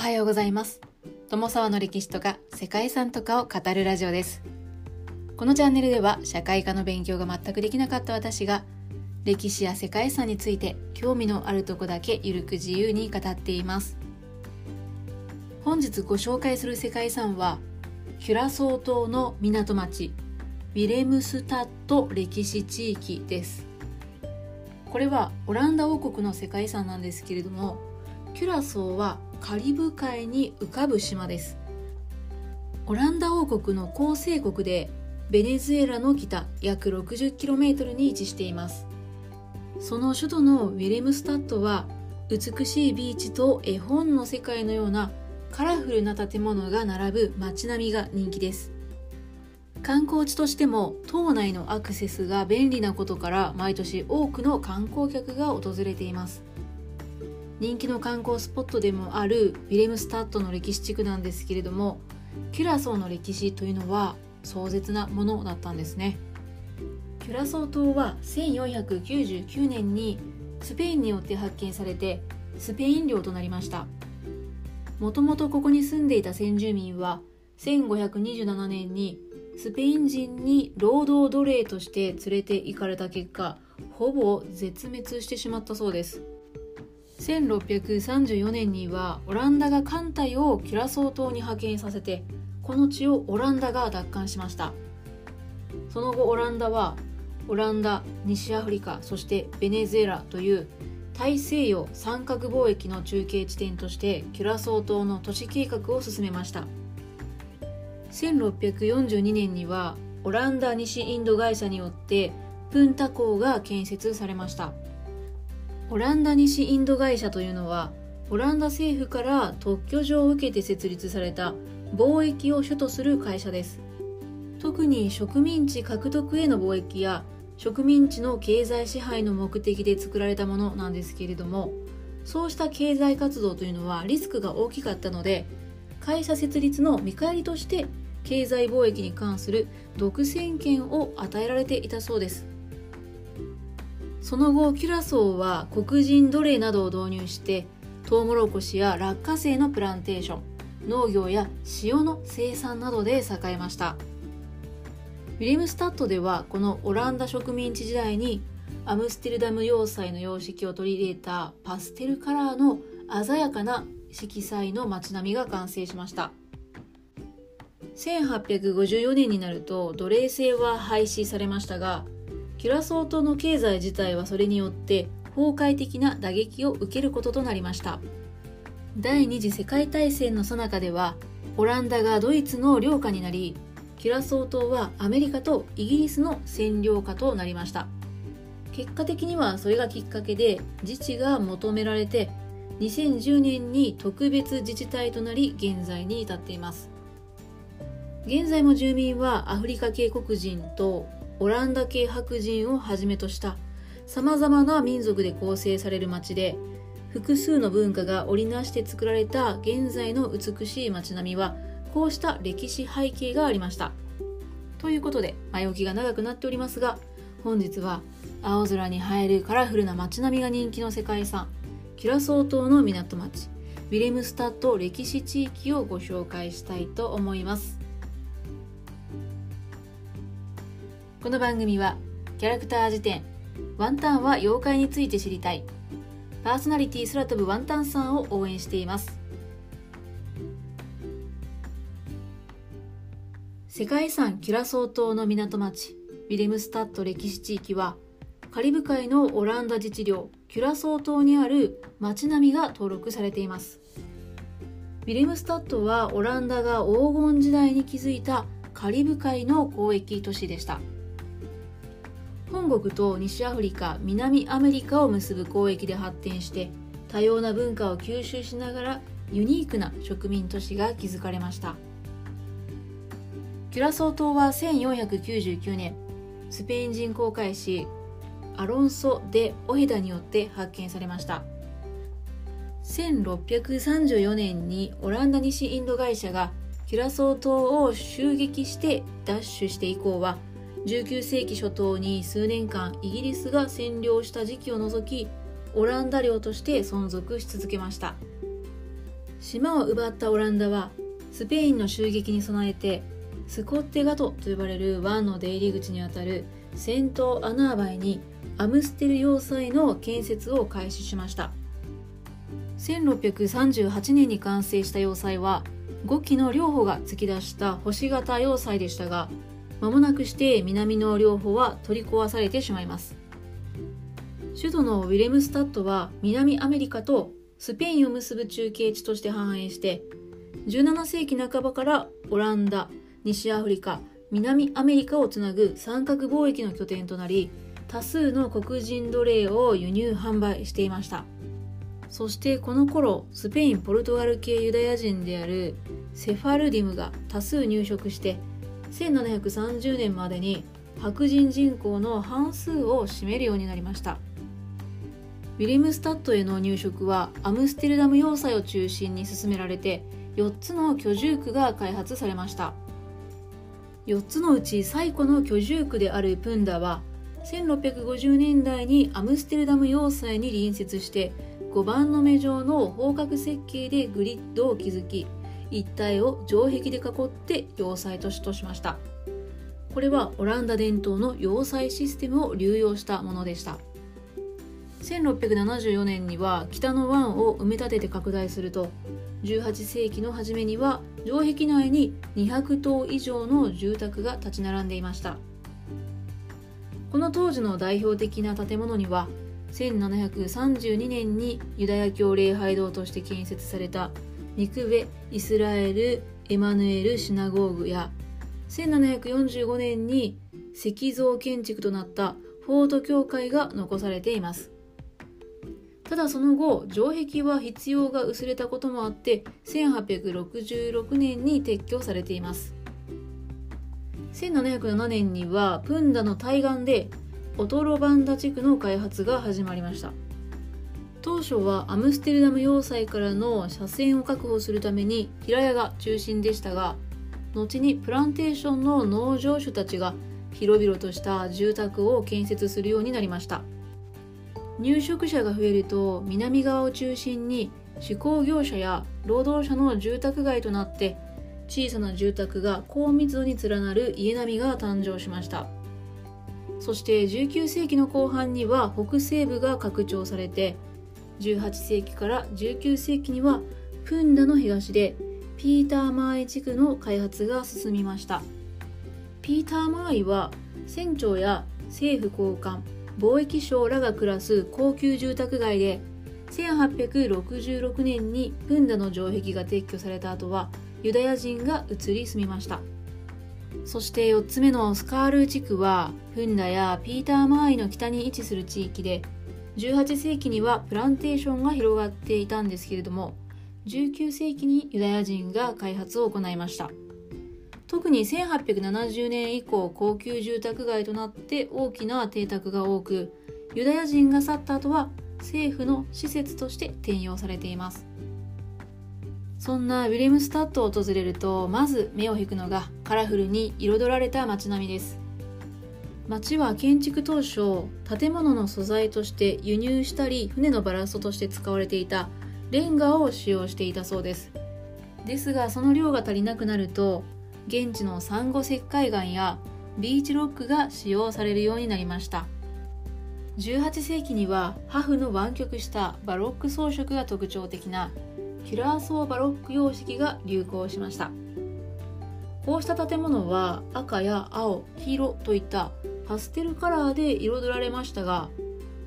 おはようございます。友沢の歴史とか世界遺産とかを語るラジオです。このチャンネルでは社会科の勉強が全くできなかった私が歴史や世界遺産について興味のあるとこだけゆるく自由に語っています。本日ご紹介する世界遺産はキュラソー島の港町ウィレムスタッド歴史地域です。これはオランダ王国の世界遺産なんですけれどもキュラソーはカリブ海に浮かぶ島です。オランダ王国の構成国でベネズエラの北約 60km に位置しています。その首都のウィレムスタッドは美しいビーチと絵本の世界のようなカラフルな建物が並ぶ街並みが人気です。観光地としても島内のアクセスが便利なことから毎年多くの観光客が訪れています。人気の観光スポットでもあるウィレムスタッドの歴史地区なんですけれどもキュラソーの歴史というのは壮絶なものだったんですね。キュラソー島は1499年にスペインによって発見されてスペイン領となりました。もともとここに住んでいた先住民は1527年にスペイン人に労働奴隷として連れて行かれた結果ほぼ絶滅してしまったそうです。1634年にはオランダが艦隊をキュラソー島に派遣させてこの地をオランダが奪還しました。その後オランダはオランダ西アフリカそしてベネズエラという大西洋三角貿易の中継地点としてキュラソー島の都市計画を進めました。1642年にはオランダ西インド会社によってプンタ港が建設されました。オランダ西インド会社というのはオランダ政府から特許状を受けて設立された貿易を主とする会社です。特に植民地獲得への貿易や植民地の経済支配の目的で作られたものなんですけれどもそうした経済活動というのはリスクが大きかったので会社設立の見返りとして経済貿易に関する独占権を与えられていたそうです。その後キュラソーは黒人奴隷などを導入してトウモロコシや落花生のプランテーション農業や塩の生産などで栄えました。ウィレムスタッドではこのオランダ植民地時代にアムステルダム要塞の様式を取り入れたパステルカラーの鮮やかな色彩の街並みが完成しました。1854年になると奴隷制は廃止されましたがキュラソー島の経済自体はそれによって崩壊的な打撃を受けることとなりました。第二次世界大戦の最中ではオランダがドイツの領下になりキュラソー島はアメリカとイギリスの占領下となりました。結果的にはそれがきっかけで自治が求められて2010年に特別自治体となり現在に至っています。現在も住民はアフリカ系黒人とオランダ系白人をはじめとしたさまざまな民族で構成される町で複数の文化が織りなして作られた現在の美しい街並みはこうした歴史背景がありました。ということで前置きが長くなっておりますが本日は青空に映えるカラフルな街並みが人気の世界遺産キュラソー島の港町ウィレムスタッド歴史地域をご紹介したいと思います。この番組はキャラクター辞典ワンタンは妖怪について知りたいパーソナリティ空飛ぶワンタンさんを応援しています。世界遺産キュラソー島の港町ウィレムスタッド歴史地域はカリブ海のオランダ自治領キュラソー島にある町並みが登録されています。ウィレムスタッドはオランダが黄金時代に築いたカリブ海の交易都市でした。本国と西アフリカ南アメリカを結ぶ交易で発展して多様な文化を吸収しながらユニークな植民都市が築かれました。キュラソー島は1499年スペイン人航海士アロンソ・デ・オヘダによって発見されました。1634年にオランダ西インド会社がキュラソー島を襲撃して奪取して以降は19世紀初頭に数年間イギリスが占領した時期を除きオランダ領として存続し続けました。島を奪ったオランダはスペインの襲撃に備えてスコッテガトと呼ばれる湾の出入り口にあたる戦闘アナーバイにアムステル要塞の建設を開始しました。1638年に完成した要塞は5機の両方が突き出した星型要塞でしたが間もなくして南の両方は取り壊されてしまいます。首都のウィレムスタッドは南アメリカとスペインを結ぶ中継地として繁栄して17世紀半ばからオランダ西アフリカ南アメリカをつなぐ三角貿易の拠点となり多数の黒人奴隷を輸入販売していました。そしてこの頃スペイン・ポルトガル系ユダヤ人であるセファルディムが多数入植して1730年までに白人人口の半数を占めるようになりました。ウィレムスタッドへの入植はアムステルダム要塞を中心に進められて4つの居住区が開発されました。4つのうち最古の居住区であるプンダは1650年代にアムステルダム要塞に隣接して5番の目状の方角設計でグリッドを築き一帯を城壁で囲って要塞都市としました。これはオランダ伝統の要塞システムを流用したものでした。1674年には北の湾を埋め立てて拡大すると18世紀の初めには城壁内に200棟以上の住宅が立ち並んでいました。この当時の代表的な建物には1732年にユダヤ教礼拝堂として建設されたミクベ・イスラエル・エマヌエル・シナゴーグや1745年に石像建築となったフォート教会が残されています。ただその後城壁は必要が薄れたこともあって1866年に撤去されています。1707年にはプンダの対岸でオトロバンダ地区の開発が始まりました。当初はアムステルダム要塞からの車線を確保するために平屋が中心でしたが後にプランテーションの農場主たちが広々とした住宅を建設するようになりました。入植者が増えると南側を中心に手工業者や労働者の住宅街となって小さな住宅が高密度に連なる家並みが誕生しました。そして19世紀の後半には北西部が拡張されて18世紀から19世紀にはプンダの東でピーターマーイ地区の開発が進みました。ピーターマーイは船長や政府高官貿易商らが暮らす高級住宅街で1866年にプンダの城壁が撤去された後はユダヤ人が移り住みました。そして4つ目のスカール地区はフンダやピーターマーイの北に位置する地域で18世紀にはプランテーションが広がっていたんですけれども19世紀にユダヤ人が開発を行いました。特に1870年以降高級住宅街となって大きな邸宅が多くユダヤ人が去った後は政府の施設として転用されています。そんなウィレムスタッドを訪れるとまず目を引くのがカラフルに彩られた街並みです。町は建築当初建物の素材として輸入したり船のバラストとして使われていたレンガを使用していたそうです。ですがその量が足りなくなると現地のサンゴ石灰岩やビーチロックが使用されるようになりました。18世紀にはハフの湾曲したバロック装飾が特徴的なキュラーソーバロック様式が流行しました。こうした建物は赤や青黄色といったパステルカラーで彩られましたが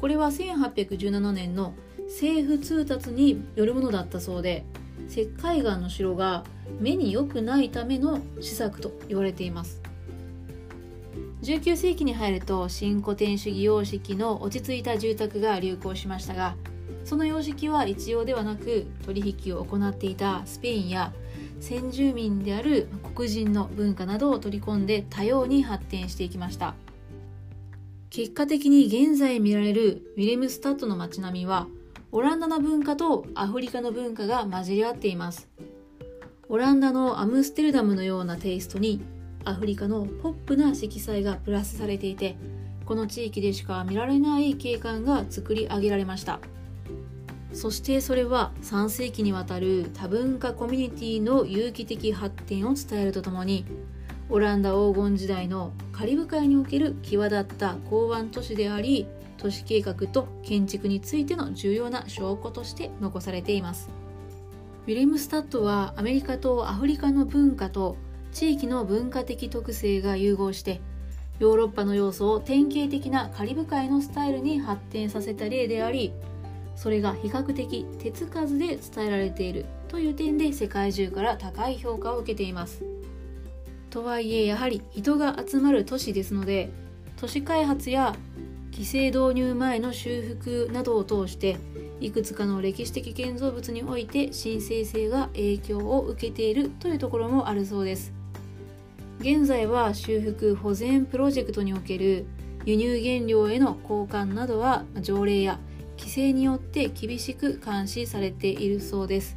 これは1817年の政府通達によるものだったそうで石灰岩の白が目に良くないための施策と言われています。19世紀に入ると新古典主義様式の落ち着いた住宅が流行しましたがその様式は一様ではなく取引を行っていたスペインや先住民である黒人の文化などを取り込んで多様に発展していきました。結果的に現在見られるウィレムスタッドの街並みはオランダの文化とアフリカの文化が混じり合っています。オランダのアムステルダムのようなテイストにアフリカのポップな色彩がプラスされていてこの地域でしか見られない景観が作り上げられました。そしてそれは3世紀にわたる多文化コミュニティの有機的発展を伝えるとともにオランダ黄金時代のカリブ海における際立った港湾都市であり都市計画と建築についての重要な証拠として残されています。ウィレムスタッドはアメリカとアフリカの文化と地域の文化的特性が融合してヨーロッパの要素を典型的なカリブ海のスタイルに発展させた例でありそれが比較的手つかずで伝えられているという点で世界中から高い評価を受けています。とはいえやはり人が集まる都市ですので都市開発や規制導入前の修復などを通していくつかの歴史的建造物において神聖性が影響を受けているというところもあるそうです。現在は修復保全プロジェクトにおける輸入原料への交換などは条例や規制によって厳しく監視されているそうです。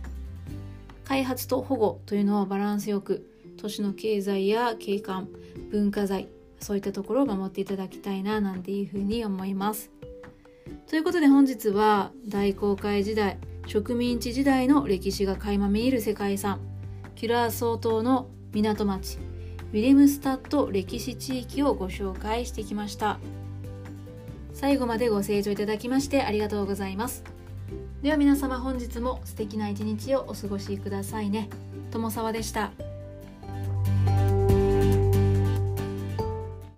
開発と保護というのはバランスよく都市の経済や景観文化財そういったところを守っていただきたいななんていうふうに思います。ということで本日は大航海時代植民地時代の歴史が垣間見える世界遺産キュラー総統の港町ウィレムスタッド歴史地域をご紹介してきました。最後までご清聴いただきましてありがとうございます。では皆様本日も素敵な一日をお過ごしくださいね。友沢でした。